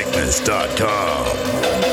ToxicSickness.com.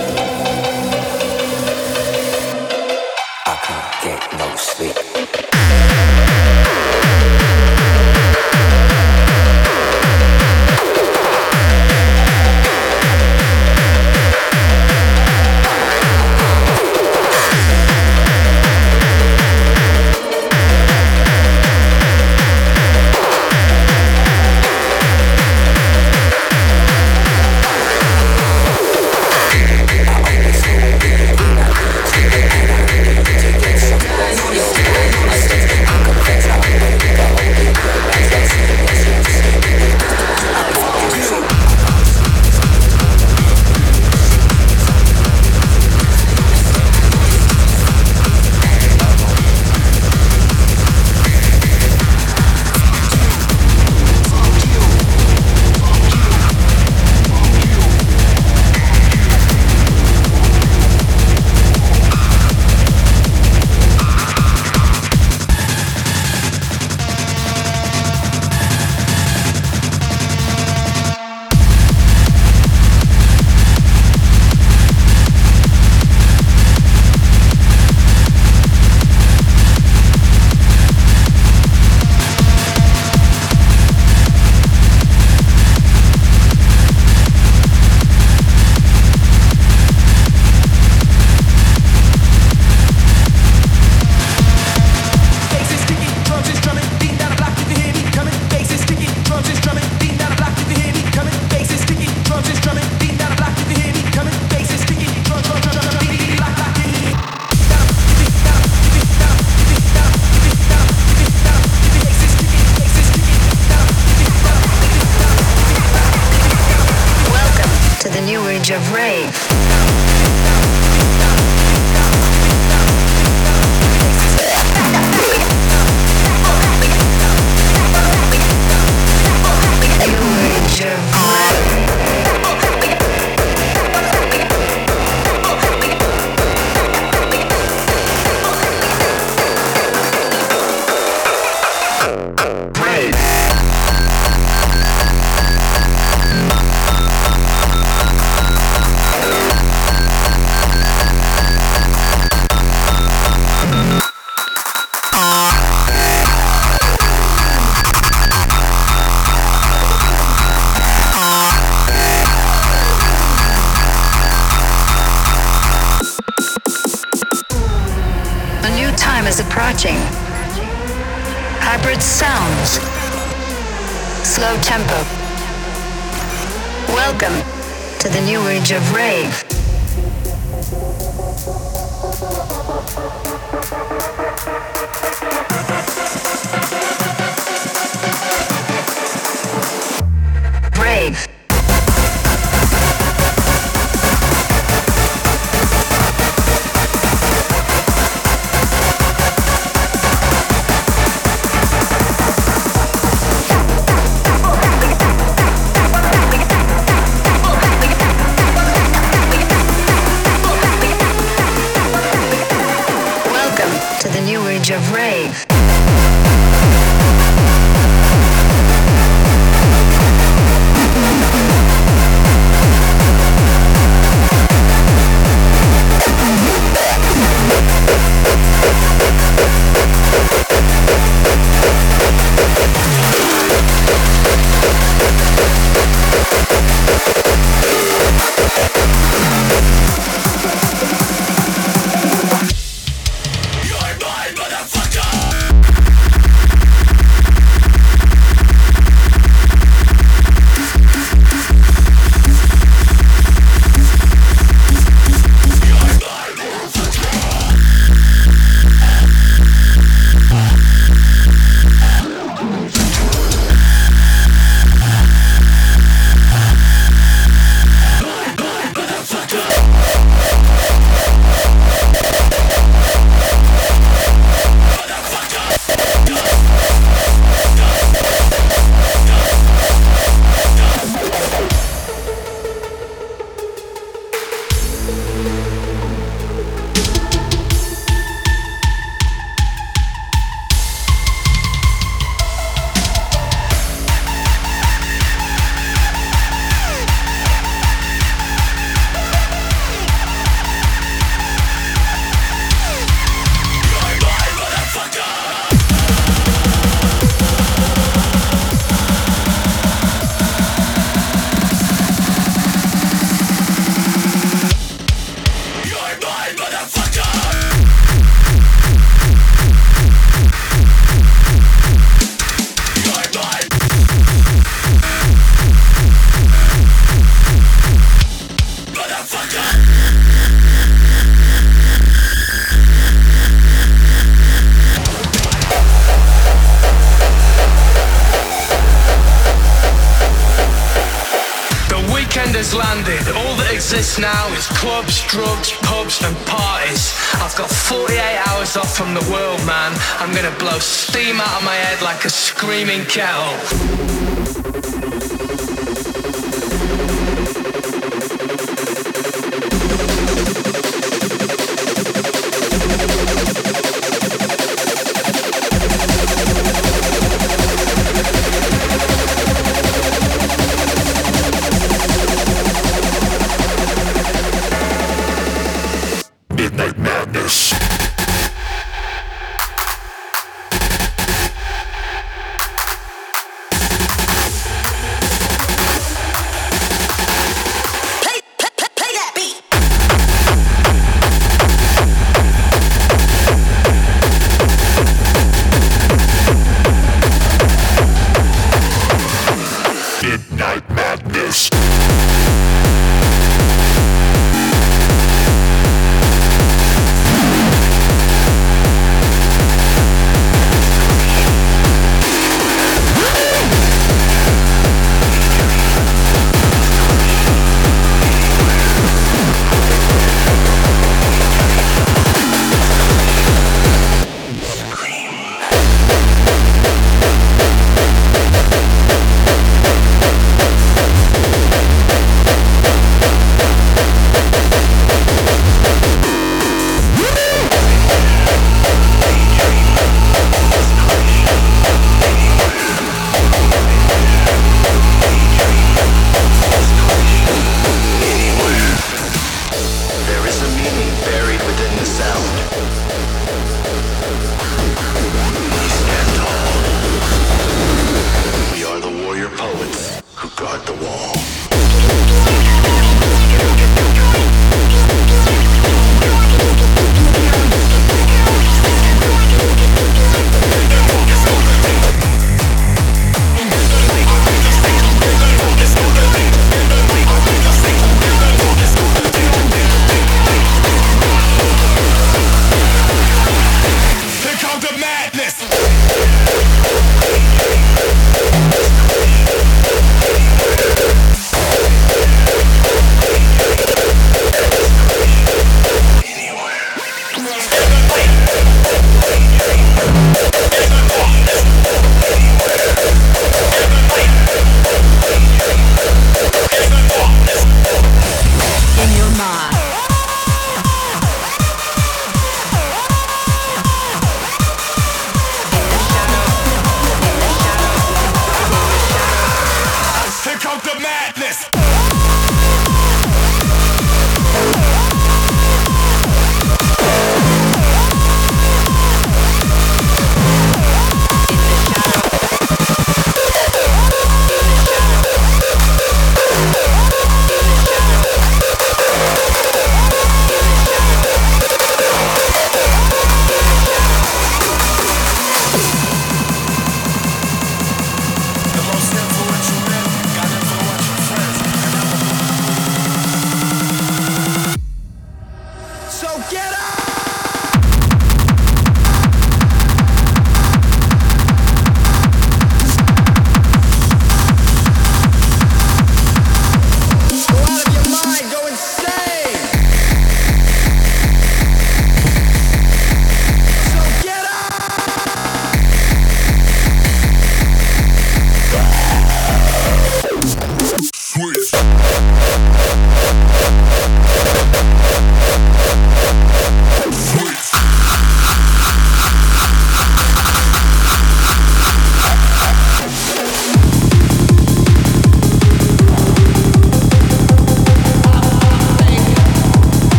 from the world, man. I'm gonna blow steam out of my head like a screaming kettle.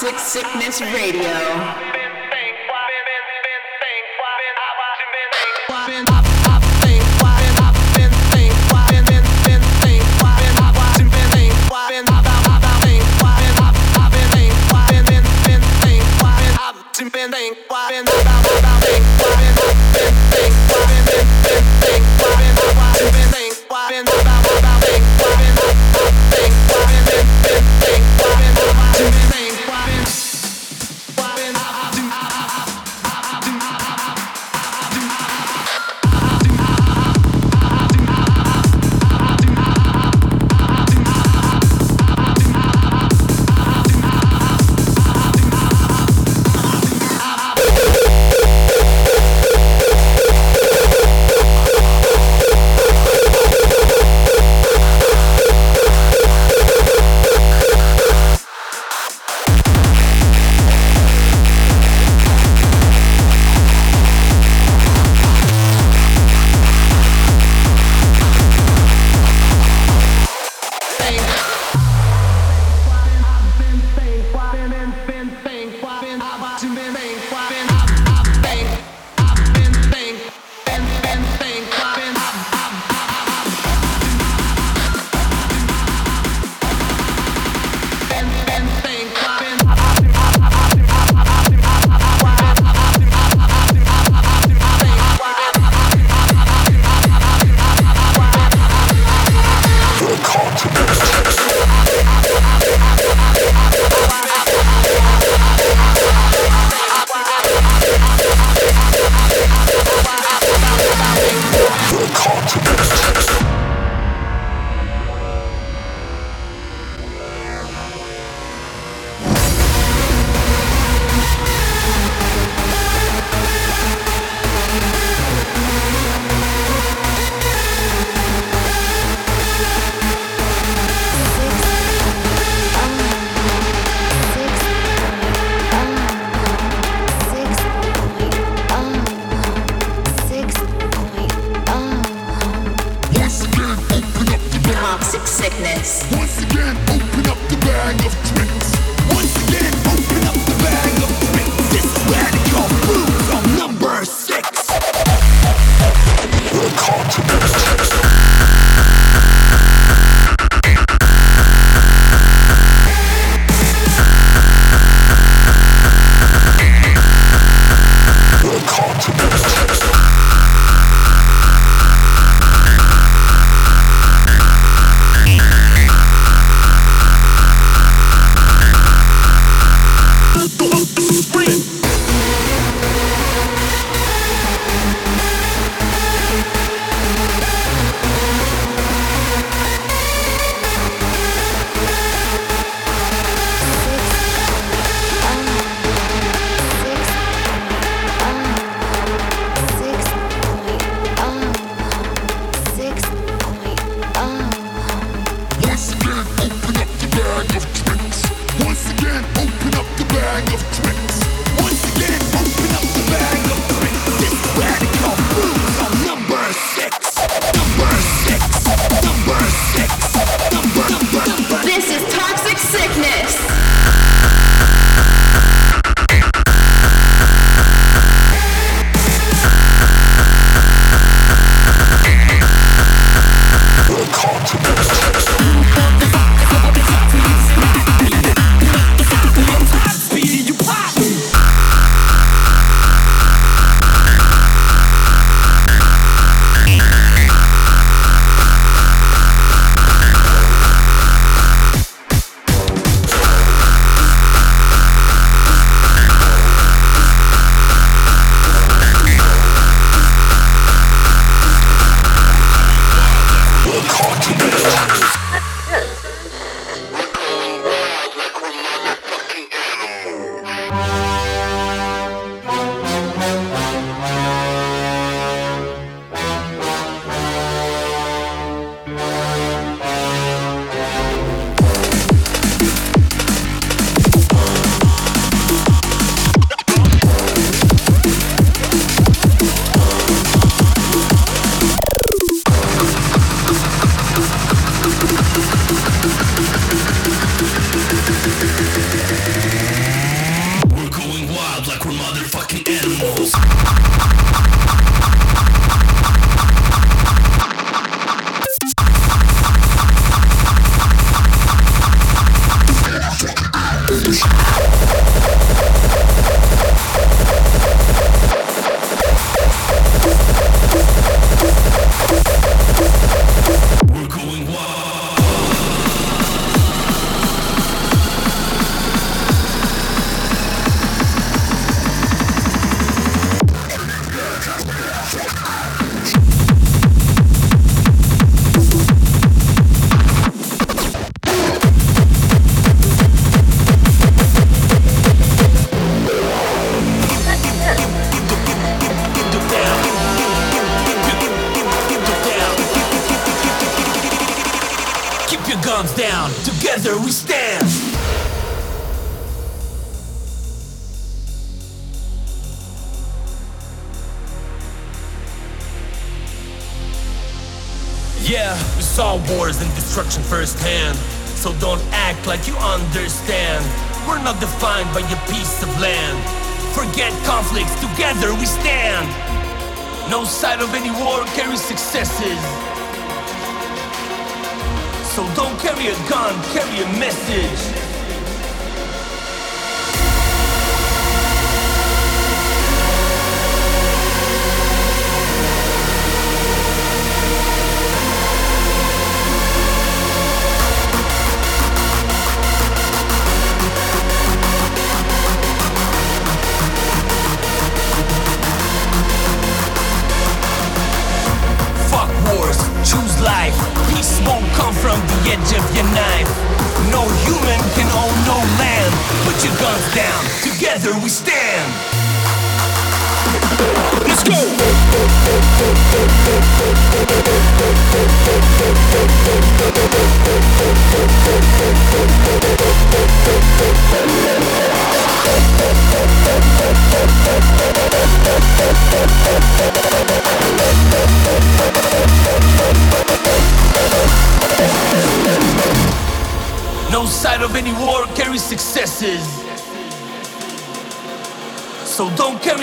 Toxic Sickness Radio.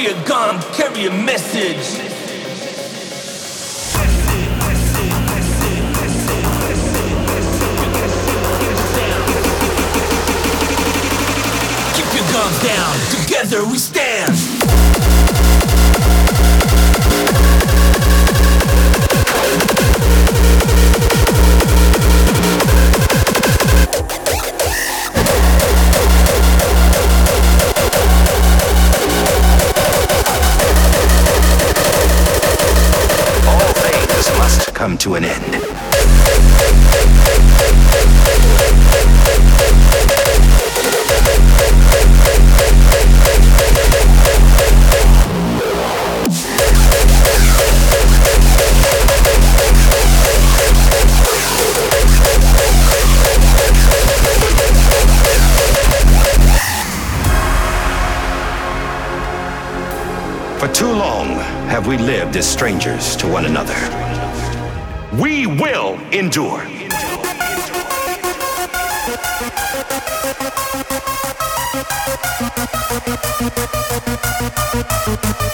A gun, carry a message. To an end. For too long have we lived as strangers to one another we will endure. endure.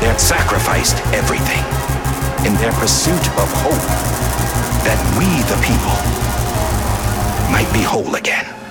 They had sacrificed everything in their pursuit of hope that we, the people, might be whole again.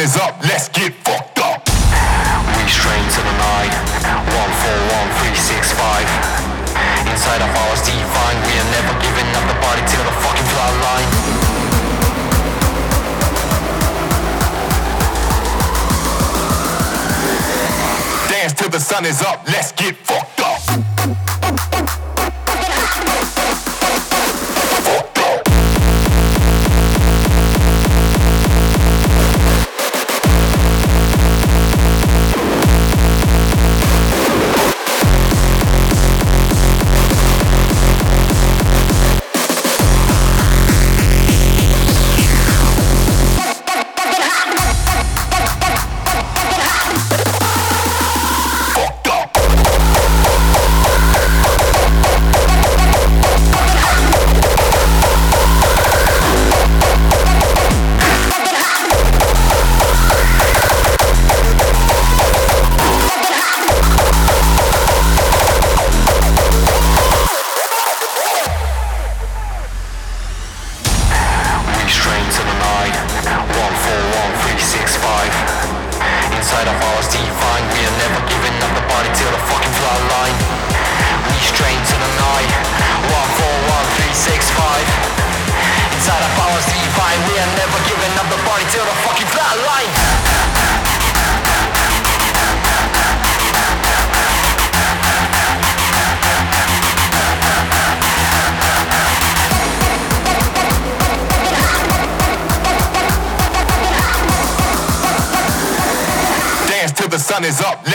Sun is up, let's get fucked up. We strain to the night. One four one three six five. Inside of ours define. We are never giving up the body till the fucking fly line. Dance till the sun is up, is up,